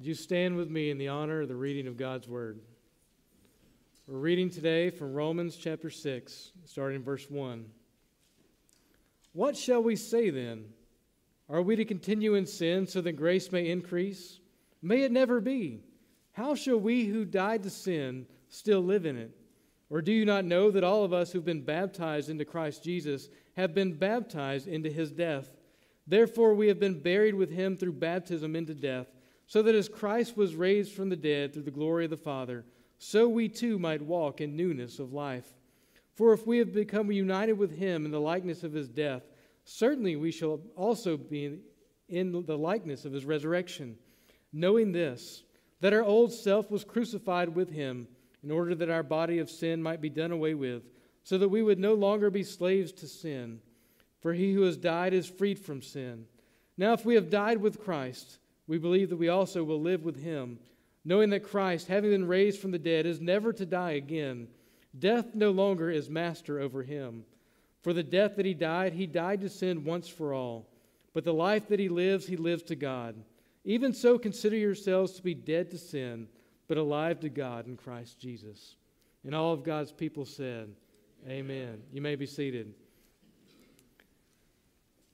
Would you stand with me in the honor of the reading of God's Word? We're reading today from Romans chapter 6, starting verse 1. What shall we say then? Are we to continue in sin so that grace may increase? May it never be. How shall we who died to sin still live in it? Or do you not know that all of us who've been baptized into Christ Jesus have been baptized into his death? Therefore, we have been buried with him through baptism into death, so that as Christ was raised from the dead through the glory of the Father, so we too might walk in newness of life. For if we have become united with him in the likeness of his death, certainly we shall also be in the likeness of his resurrection, knowing this, that our old self was crucified with him in order that our body of sin might be done away with, so that we would no longer be slaves to sin. For he who has died is freed from sin. Now, if we have died with Christ, we believe that we also will live with him, knowing that Christ, having been raised from the dead, is never to die again. Death no longer is master over him. For the death that he died, he died to sin once for all. But the life that he lives, he lives to God. Even so, consider yourselves to be dead to sin but alive to God in Christ Jesus. And all of God's people said, Amen. You may be seated.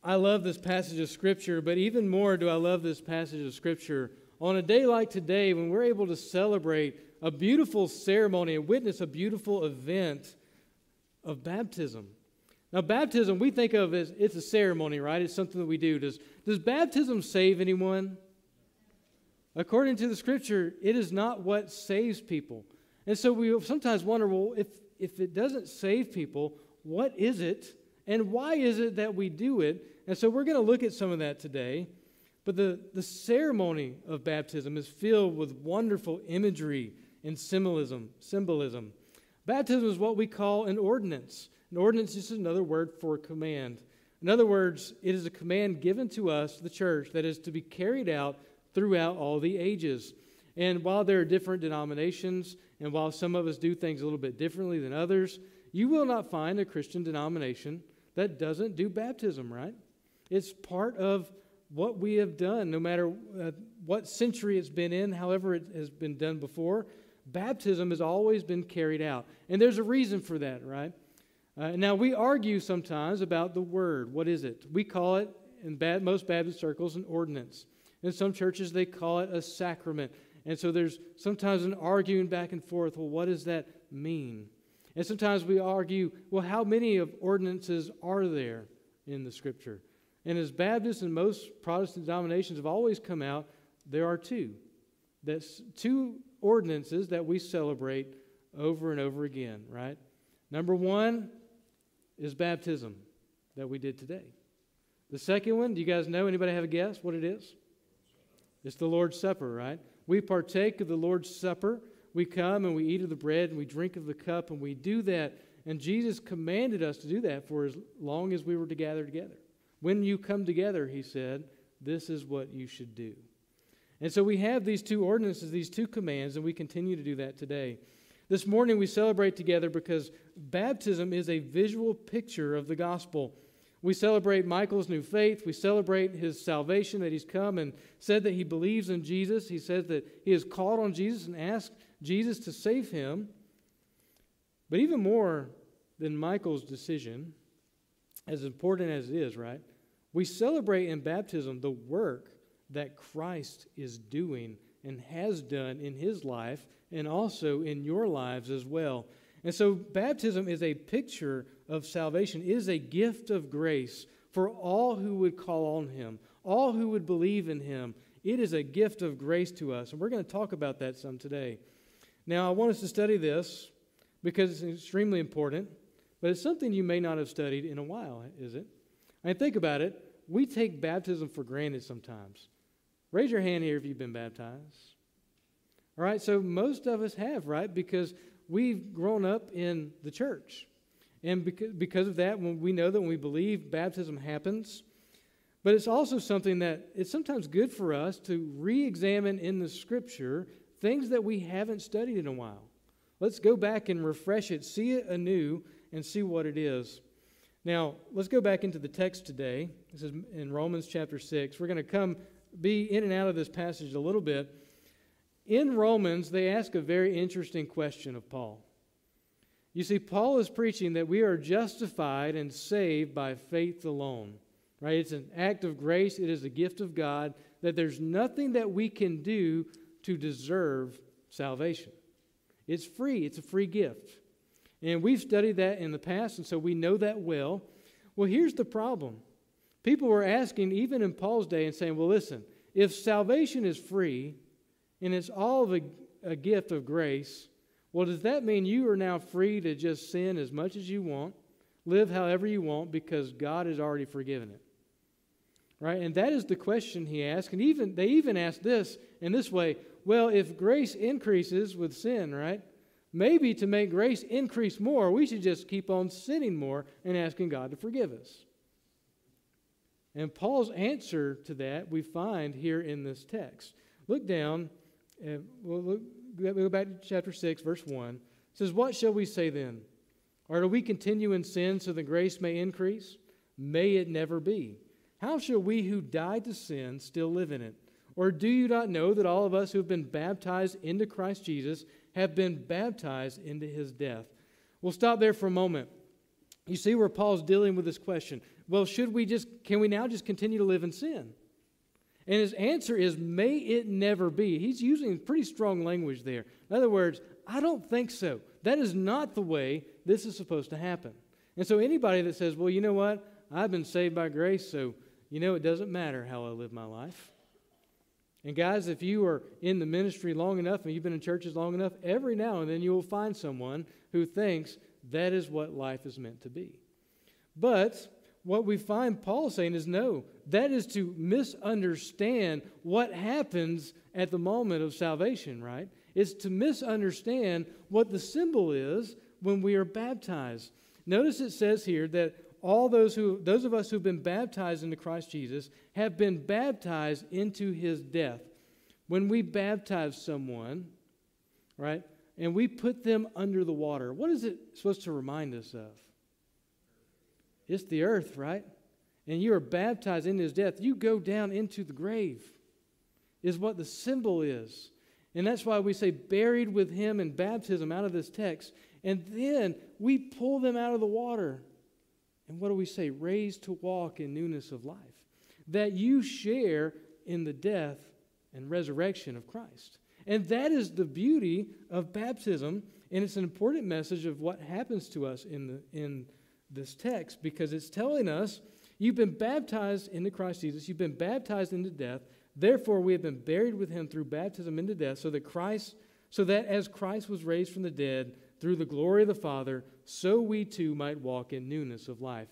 I love this passage of Scripture, but even more do I love this passage of Scripture on a day like today when we're able to celebrate a beautiful ceremony and witness a beautiful event of baptism. Now, baptism we think of as it's a ceremony, right? It's something that we do. Does, does baptism save anyone? According to the scripture, it is not what saves people. And so we sometimes wonder well, if, if it doesn't save people, what is it? And why is it that we do it? And so we're going to look at some of that today. But the, the ceremony of baptism is filled with wonderful imagery and symbolism. symbolism. Baptism is what we call an ordinance. An ordinance is just another word for command. In other words, it is a command given to us, the church, that is to be carried out throughout all the ages. And while there are different denominations, and while some of us do things a little bit differently than others, you will not find a Christian denomination that doesn't do baptism, right? It's part of what we have done, no matter uh, what century it's been in, however it has been done before. Baptism has always been carried out. And there's a reason for that, right? Uh, now, we argue sometimes about the word. What is it? We call it, in bad, most Baptist circles, an ordinance. In some churches, they call it a sacrament. And so there's sometimes an arguing back and forth. Well, what does that mean? And sometimes we argue, well, how many of ordinances are there in the scripture? And as Baptists and most Protestant denominations have always come out, there are two. That's two ordinances that we celebrate over and over again, right? Number one is baptism that we did today. The second one, do you guys know? Anybody have a guess what it is? It's the Lord's Supper, right? We partake of the Lord's Supper. We come and we eat of the bread and we drink of the cup and we do that. And Jesus commanded us to do that for as long as we were to gather together. When you come together, he said, this is what you should do. And so we have these two ordinances, these two commands, and we continue to do that today. This morning we celebrate together because baptism is a visual picture of the gospel. We celebrate Michael's new faith. We celebrate his salvation that he's come and said that he believes in Jesus. He says that he has called on Jesus and asked Jesus to save him. But even more than Michael's decision, as important as it is, right? We celebrate in baptism the work that Christ is doing and has done in his life and also in your lives as well. And so, baptism is a picture of salvation, it is a gift of grace for all who would call on Him, all who would believe in Him. It is a gift of grace to us. And we're going to talk about that some today. Now, I want us to study this because it's extremely important, but it's something you may not have studied in a while, is it? I mean, think about it. We take baptism for granted sometimes. Raise your hand here if you've been baptized. All right, so most of us have, right? Because we've grown up in the church. And because, of that, we know that when we believe, baptism happens. But it's also something that it's sometimes good for us to re examine in the scripture things that we haven't studied in a while. Let's go back and refresh it, see it anew, and see what it is. Now, let's go back into the text today. This is in Romans chapter 6. We're going to come be in and out of this passage a little bit. in Romans, they ask a very interesting question of Paul. You see, Paul is preaching that we are justified and saved by faith alone. Right? It's an act of grace, it is a gift of God, that there's nothing that we can do to deserve salvation. It's free, it's a free gift. And we've studied that in the past, and so we know that well. Well, here's the problem people were asking, even in Paul's day, and saying, well, listen, if salvation is free and it's all a, a gift of grace, well, does that mean you are now free to just sin as much as you want, live however you want, because God has already forgiven it? Right? And that is the question he asked. And even they even asked this in this way well, if grace increases with sin, right? Maybe to make grace increase more, we should just keep on sinning more and asking God to forgive us. And Paul's answer to that we find here in this text. Look down, and we'll, look, we'll go back to chapter 6, verse 1. It says, What shall we say then? Or do we continue in sin so that grace may increase? May it never be. How shall we who died to sin still live in it? Or do you not know that all of us who have been baptized into Christ Jesus have been baptized into his death? We'll stop there for a moment. You see where Paul's dealing with this question. Well, should we just, can we now just continue to live in sin? And his answer is, may it never be. He's using pretty strong language there. In other words, I don't think so. That is not the way this is supposed to happen. And so anybody that says, well, you know what? I've been saved by grace, so you know, it doesn't matter how I live my life. And guys, if you are in the ministry long enough and you've been in churches long enough, every now and then you will find someone who thinks that is what life is meant to be. But what we find Paul saying is no, that is to misunderstand what happens at the moment of salvation, right? It's to misunderstand what the symbol is when we are baptized. Notice it says here that all those who those of us who've been baptized into Christ Jesus have been baptized into his death. When we baptize someone, right, and we put them under the water, what is it supposed to remind us of? It's the earth, right? And you are baptized into his death. You go down into the grave, is what the symbol is. And that's why we say buried with him in baptism out of this text. And then we pull them out of the water. And what do we say? Raised to walk in newness of life. That you share in the death and resurrection of Christ. And that is the beauty of baptism. And it's an important message of what happens to us in, the, in this text because it's telling us you've been baptized into Christ Jesus, you've been baptized into death. Therefore, we have been buried with him through baptism into death, so that Christ, so that as Christ was raised from the dead through the glory of the Father, so we too might walk in newness of life.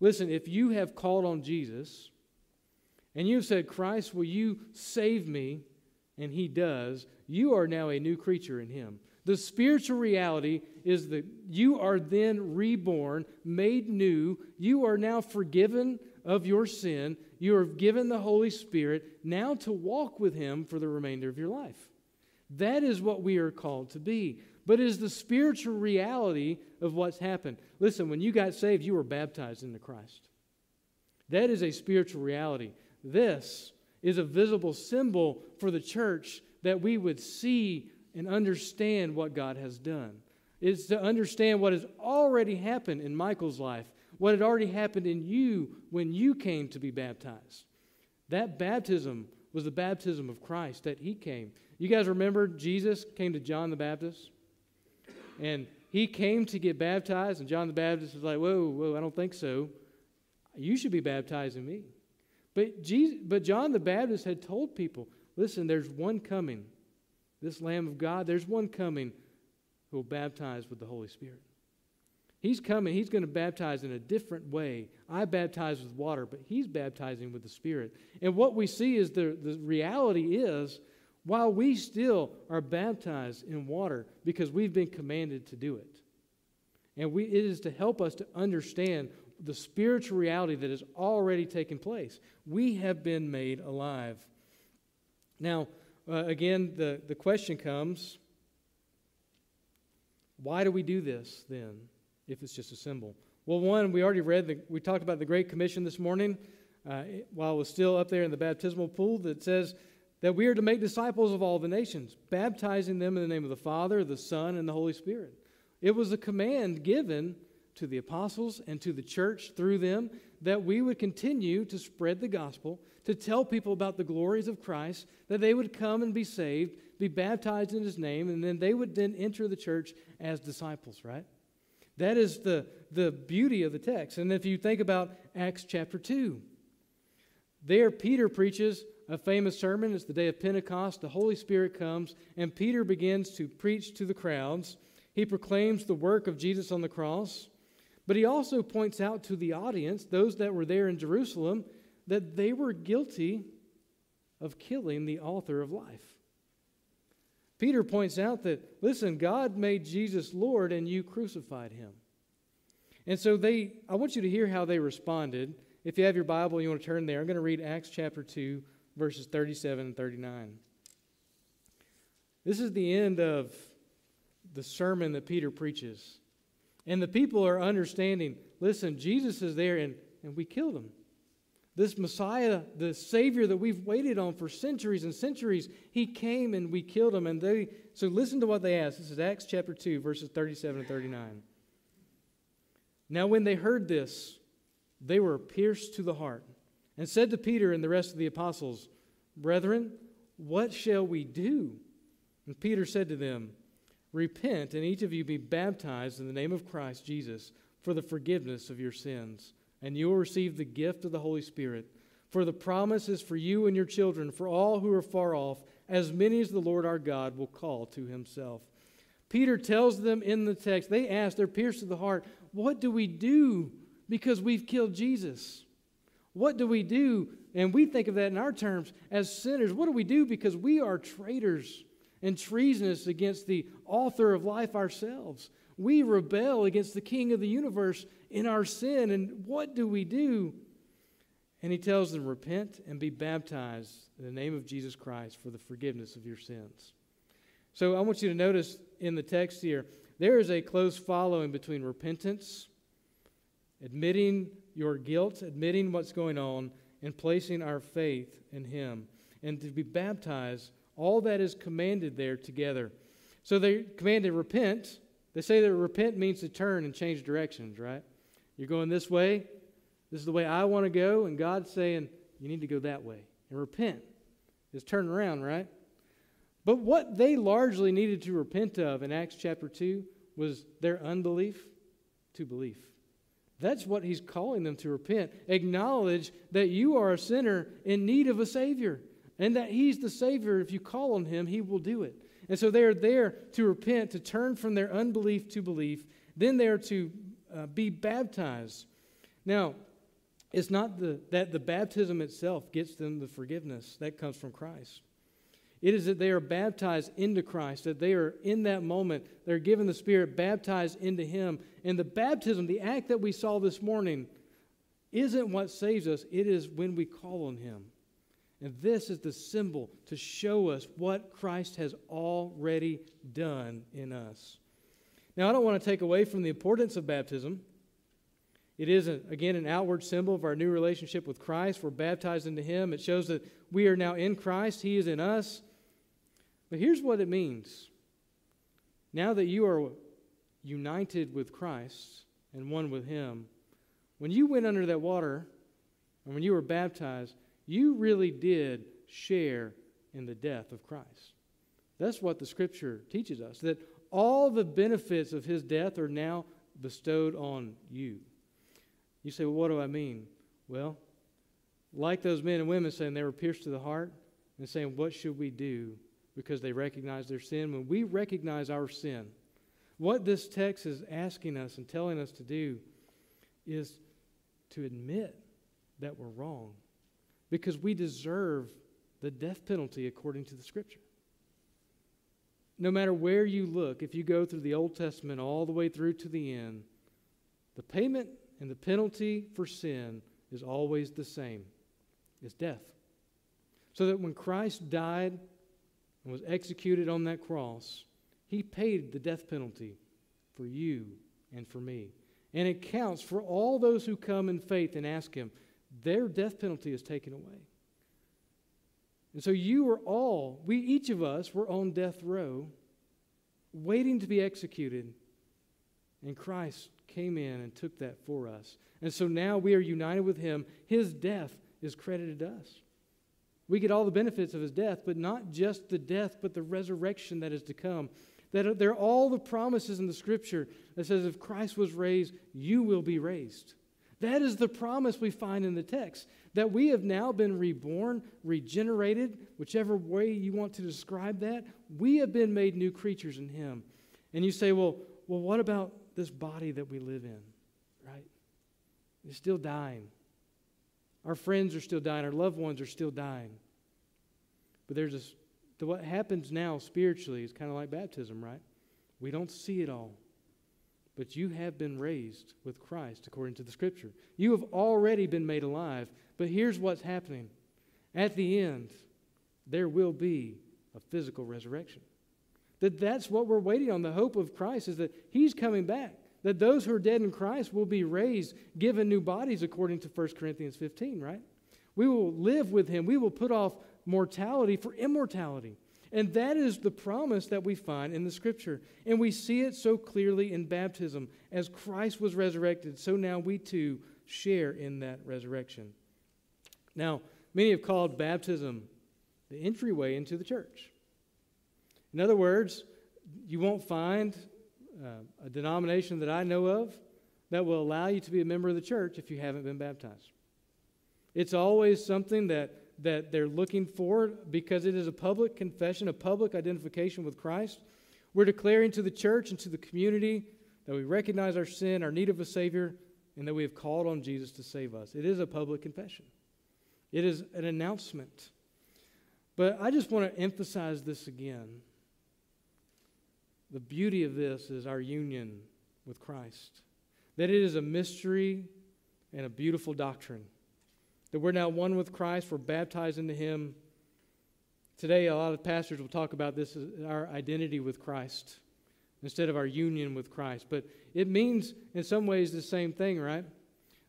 Listen, if you have called on Jesus and you've said, Christ, will you save me? And he does, you are now a new creature in him. The spiritual reality is that you are then reborn, made new. You are now forgiven of your sin. You are given the Holy Spirit now to walk with him for the remainder of your life. That is what we are called to be but it is the spiritual reality of what's happened. Listen, when you got saved, you were baptized into Christ. That is a spiritual reality. This is a visible symbol for the church that we would see and understand what God has done. It's to understand what has already happened in Michael's life, what had already happened in you when you came to be baptized. That baptism was the baptism of Christ that he came. You guys remember Jesus came to John the Baptist? And he came to get baptized, and John the Baptist was like, Whoa, whoa, I don't think so. You should be baptizing me. But, Jesus, but John the Baptist had told people, Listen, there's one coming, this Lamb of God, there's one coming who will baptize with the Holy Spirit. He's coming. He's going to baptize in a different way. I baptize with water, but he's baptizing with the Spirit. And what we see is the, the reality is while we still are baptized in water because we've been commanded to do it. And we, it is to help us to understand the spiritual reality that has already taken place. We have been made alive. Now, uh, again, the, the question comes why do we do this then, if it's just a symbol? Well, one, we already read, the, we talked about the Great Commission this morning uh, while I was still up there in the baptismal pool that says, that we are to make disciples of all the nations, baptizing them in the name of the Father, the Son, and the Holy Spirit. It was a command given to the apostles and to the church through them that we would continue to spread the gospel, to tell people about the glories of Christ, that they would come and be saved, be baptized in his name, and then they would then enter the church as disciples, right? That is the, the beauty of the text. And if you think about Acts chapter 2, there Peter preaches a famous sermon. It's the day of Pentecost. The Holy Spirit comes, and Peter begins to preach to the crowds. He proclaims the work of Jesus on the cross. But he also points out to the audience, those that were there in Jerusalem, that they were guilty of killing the author of life. Peter points out that, listen, God made Jesus Lord and you crucified him. And so they, I want you to hear how they responded. If you have your Bible, you want to turn there. I'm going to read Acts chapter 2, verses 37 and 39. This is the end of the sermon that Peter preaches. And the people are understanding listen, Jesus is there and, and we killed him. This Messiah, the Savior that we've waited on for centuries and centuries, he came and we killed him. And they, so listen to what they asked. This is Acts chapter 2, verses 37 and 39. Now, when they heard this, they were pierced to the heart and said to Peter and the rest of the apostles, Brethren, what shall we do? And Peter said to them, Repent, and each of you be baptized in the name of Christ Jesus for the forgiveness of your sins, and you will receive the gift of the Holy Spirit. For the promise is for you and your children, for all who are far off, as many as the Lord our God will call to himself. Peter tells them in the text, they ask, they're pierced to the heart, What do we do because we've killed Jesus? What do we do? And we think of that in our terms as sinners. What do we do because we are traitors? and treasonous against the author of life ourselves. We rebel against the King of the universe in our sin. And what do we do? And he tells them, Repent and be baptized in the name of Jesus Christ for the forgiveness of your sins. So I want you to notice in the text here, there is a close following between repentance, admitting your guilt, admitting what's going on, and placing our faith in him. And to be baptized all that is commanded there together. So they commanded repent. They say that repent means to turn and change directions, right? You're going this way. This is the way I want to go. And God's saying, you need to go that way. And repent is turn around, right? But what they largely needed to repent of in Acts chapter 2 was their unbelief to belief. That's what he's calling them to repent. Acknowledge that you are a sinner in need of a Savior and that He's the Savior. If you call on Him, He will do it. And so they are there to repent, to turn from their unbelief to belief. Then they are to uh, be baptized. Now, it's not the, that the baptism itself gets them the forgiveness that comes from Christ. It is that they are baptized into Christ, that they are in that moment, they're given the Spirit, baptized into Him. And the baptism, the act that we saw this morning, isn't what saves us, it is when we call on Him. And this is the symbol to show us what Christ has already done in us. Now, I don't want to take away from the importance of baptism. It is, again, an outward symbol of our new relationship with Christ. We're baptized into Him. It shows that we are now in Christ, He is in us. But here's what it means now that you are united with Christ and one with Him, when you went under that water and when you were baptized, you really did share in the death of Christ. That's what the scripture teaches us that all the benefits of his death are now bestowed on you. You say, well, what do I mean? Well, like those men and women saying they were pierced to the heart and saying, what should we do? Because they recognize their sin. When we recognize our sin, what this text is asking us and telling us to do is to admit that we're wrong because we deserve the death penalty according to the scripture. No matter where you look, if you go through the Old Testament all the way through to the end, the payment and the penalty for sin is always the same it's death. So that when Christ died and was executed on that cross, he paid the death penalty for you and for me. And it counts for all those who come in faith and ask him, their death penalty is taken away. And so you were all, we each of us were on death row, waiting to be executed. And Christ came in and took that for us. And so now we are united with him. His death is credited to us. We get all the benefits of his death, but not just the death, but the resurrection that is to come. That there are all the promises in the scripture that says if Christ was raised, you will be raised. That is the promise we find in the text that we have now been reborn, regenerated, whichever way you want to describe that. We have been made new creatures in Him. And you say, well, well, what about this body that we live in? Right? It's still dying. Our friends are still dying. Our loved ones are still dying. But there's this, what happens now spiritually is kind of like baptism, right? We don't see it all. But you have been raised with Christ according to the scripture. You have already been made alive. But here's what's happening at the end, there will be a physical resurrection. That that's what we're waiting on. The hope of Christ is that He's coming back. That those who are dead in Christ will be raised, given new bodies, according to 1 Corinthians 15, right? We will live with Him. We will put off mortality for immortality. And that is the promise that we find in the scripture. And we see it so clearly in baptism. As Christ was resurrected, so now we too share in that resurrection. Now, many have called baptism the entryway into the church. In other words, you won't find uh, a denomination that I know of that will allow you to be a member of the church if you haven't been baptized. It's always something that, that they're looking for because it is a public confession, a public identification with Christ. We're declaring to the church and to the community that we recognize our sin, our need of a Savior, and that we have called on Jesus to save us. It is a public confession, it is an announcement. But I just want to emphasize this again. The beauty of this is our union with Christ. That it is a mystery and a beautiful doctrine. That we're now one with Christ, we're baptized into Him. Today, a lot of pastors will talk about this as our identity with Christ instead of our union with Christ. But it means, in some ways, the same thing, right?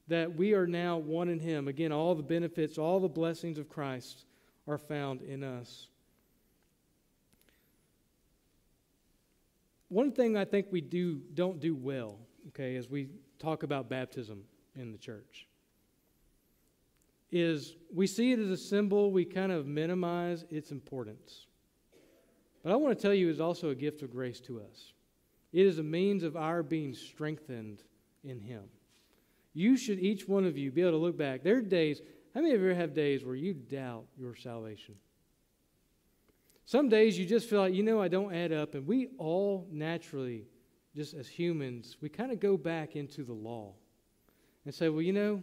That we are now one in Him. Again, all the benefits, all the blessings of Christ are found in us. One thing I think we do don't do well, okay, as we talk about baptism in the church, is we see it as a symbol, we kind of minimize its importance. But I want to tell you, it's also a gift of grace to us. It is a means of our being strengthened in Him. You should, each one of you, be able to look back. There are days, how many of you have days where you doubt your salvation? Some days you just feel like, you know, I don't add up. And we all naturally, just as humans, we kind of go back into the law and say, well, you know,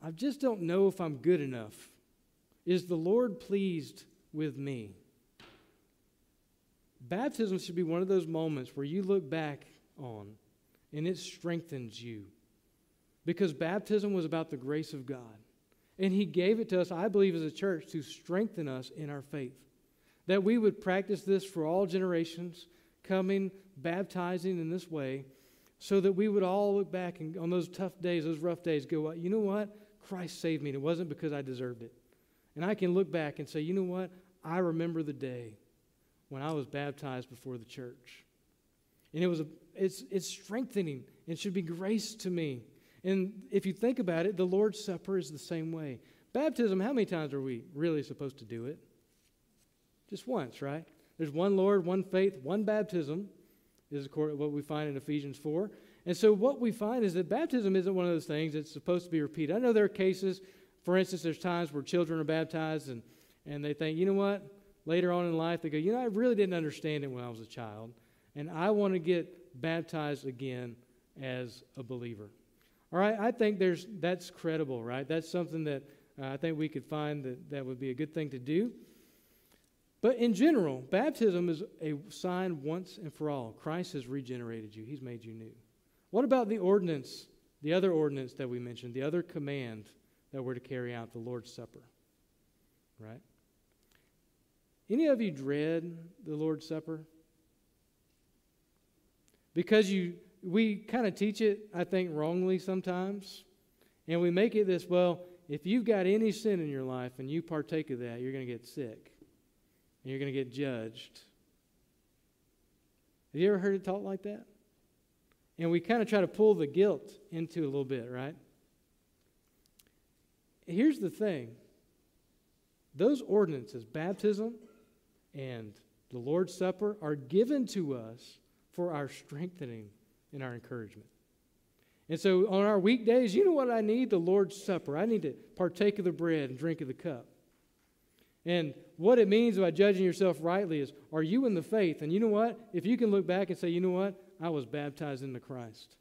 I just don't know if I'm good enough. Is the Lord pleased with me? Baptism should be one of those moments where you look back on and it strengthens you. Because baptism was about the grace of God. And He gave it to us, I believe, as a church to strengthen us in our faith that we would practice this for all generations, coming, baptizing in this way, so that we would all look back and on those tough days, those rough days, go, you know what? Christ saved me, and it wasn't because I deserved it. And I can look back and say, you know what? I remember the day when I was baptized before the church. And it was a, it's, it's strengthening and should be grace to me. And if you think about it, the Lord's Supper is the same way. Baptism, how many times are we really supposed to do it? Just once, right? There's one Lord, one faith, one baptism, is what we find in Ephesians 4. And so what we find is that baptism isn't one of those things that's supposed to be repeated. I know there are cases, for instance, there's times where children are baptized and, and they think, you know what? Later on in life, they go, you know, I really didn't understand it when I was a child, and I want to get baptized again as a believer. All right, I think there's, that's credible, right? That's something that uh, I think we could find that that would be a good thing to do. But in general, baptism is a sign once and for all. Christ has regenerated you, He's made you new. What about the ordinance, the other ordinance that we mentioned, the other command that we're to carry out, the Lord's Supper? Right? Any of you dread the Lord's Supper? Because you we kind of teach it, I think, wrongly sometimes. And we make it this, well, if you've got any sin in your life and you partake of that, you're going to get sick. And you're going to get judged. Have you ever heard it taught like that? And we kind of try to pull the guilt into a little bit, right? Here's the thing those ordinances, baptism and the Lord's Supper, are given to us for our strengthening and our encouragement. And so on our weekdays, you know what I need? The Lord's Supper. I need to partake of the bread and drink of the cup. And what it means by judging yourself rightly is are you in the faith? And you know what? If you can look back and say, you know what? I was baptized into Christ.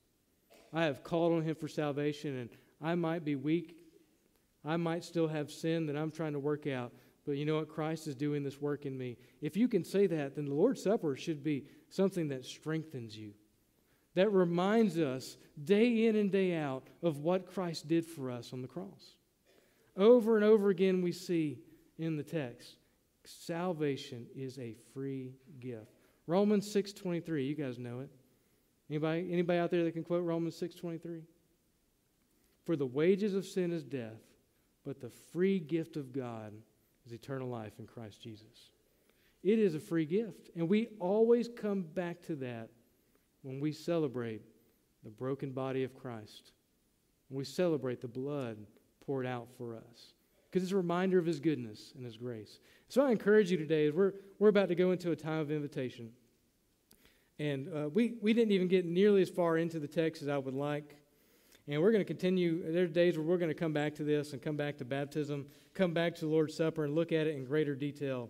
I have called on Him for salvation, and I might be weak. I might still have sin that I'm trying to work out. But you know what? Christ is doing this work in me. If you can say that, then the Lord's Supper should be something that strengthens you, that reminds us day in and day out of what Christ did for us on the cross. Over and over again, we see in the text salvation is a free gift. Romans 6:23, you guys know it. Anybody, anybody out there that can quote Romans 6:23? For the wages of sin is death, but the free gift of God is eternal life in Christ Jesus. It is a free gift, and we always come back to that when we celebrate the broken body of Christ. When we celebrate the blood poured out for us. Because it's a reminder of his goodness and his grace. So I encourage you today, as we're, we're about to go into a time of invitation. And uh, we, we didn't even get nearly as far into the text as I would like. And we're going to continue. There are days where we're going to come back to this and come back to baptism, come back to the Lord's Supper, and look at it in greater detail.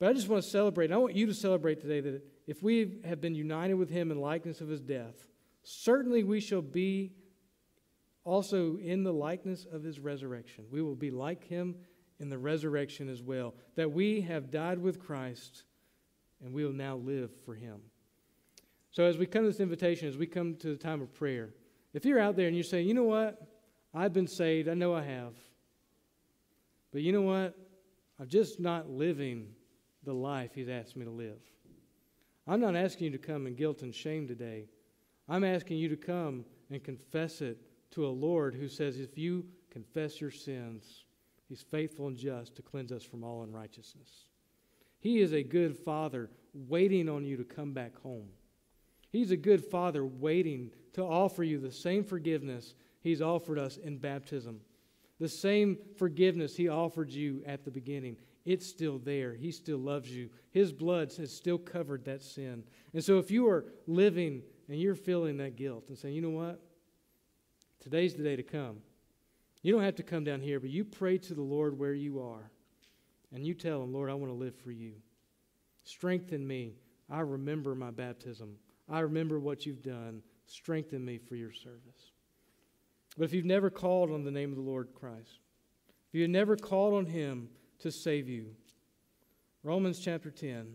But I just want to celebrate. and I want you to celebrate today that if we have been united with him in likeness of his death, certainly we shall be also in the likeness of his resurrection. We will be like him in the resurrection as well. That we have died with Christ and we will now live for him. So, as we come to this invitation, as we come to the time of prayer, if you're out there and you say, you know what? I've been saved, I know I have. But you know what? I'm just not living the life He's asked me to live. I'm not asking you to come in guilt and shame today. I'm asking you to come and confess it to a Lord who says, if you confess your sins, He's faithful and just to cleanse us from all unrighteousness. He is a good father waiting on you to come back home. He's a good father waiting to offer you the same forgiveness He's offered us in baptism. The same forgiveness He offered you at the beginning. It's still there. He still loves you. His blood has still covered that sin. And so if you are living and you're feeling that guilt and saying, you know what? Today's the day to come. You don't have to come down here, but you pray to the Lord where you are. And you tell him, Lord, I want to live for you. Strengthen me. I remember my baptism. I remember what you've done. Strengthen me for your service. But if you've never called on the name of the Lord Christ, if you've never called on him to save you, Romans chapter 10,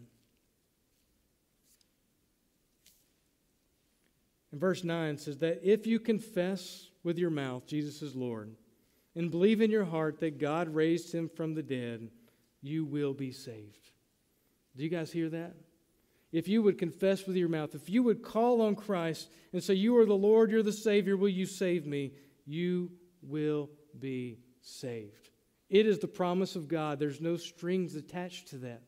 and verse 9 says that if you confess with your mouth Jesus is Lord and believe in your heart that God raised him from the dead, you will be saved. Do you guys hear that? If you would confess with your mouth, if you would call on Christ and say, You are the Lord, you're the Savior, will you save me? You will be saved. It is the promise of God. There's no strings attached to that.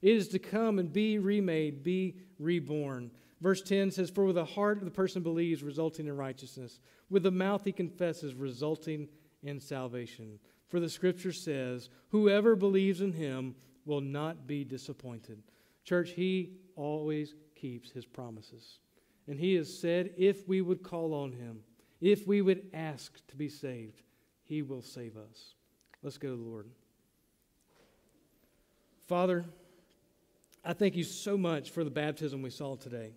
It is to come and be remade, be reborn. Verse 10 says, For with the heart the person believes, resulting in righteousness. With the mouth he confesses, resulting in salvation. For the scripture says, Whoever believes in him will not be disappointed. Church, he always keeps his promises. And he has said, if we would call on him, if we would ask to be saved, he will save us. Let's go to the Lord. Father, I thank you so much for the baptism we saw today.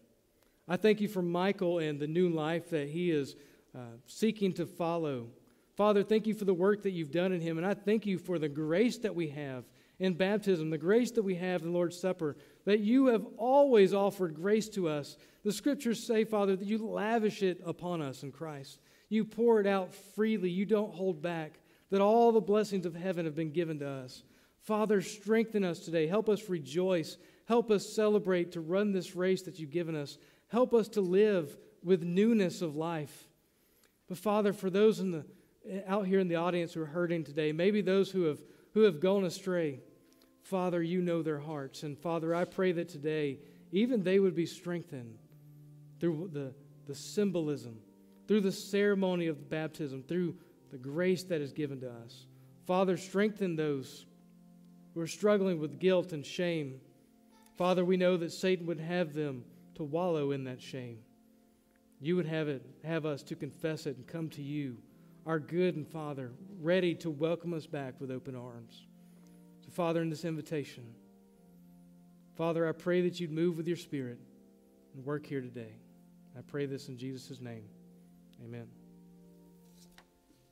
I thank you for Michael and the new life that he is uh, seeking to follow. Father, thank you for the work that you've done in him. And I thank you for the grace that we have in baptism, the grace that we have in the Lord's Supper, that you have always offered grace to us. The scriptures say, Father, that you lavish it upon us in Christ. You pour it out freely, you don't hold back, that all the blessings of heaven have been given to us. Father, strengthen us today. Help us rejoice. Help us celebrate to run this race that you've given us. Help us to live with newness of life. But Father, for those in the out here in the audience who are hurting today, maybe those who have, who have gone astray, Father, you know their hearts. And Father, I pray that today, even they would be strengthened through the, the symbolism, through the ceremony of baptism, through the grace that is given to us. Father, strengthen those who are struggling with guilt and shame. Father, we know that Satan would have them to wallow in that shame. You would have it have us to confess it and come to you, our good and Father, ready to welcome us back with open arms. So, Father, in this invitation, Father, I pray that you'd move with your spirit and work here today. I pray this in Jesus' name. Amen.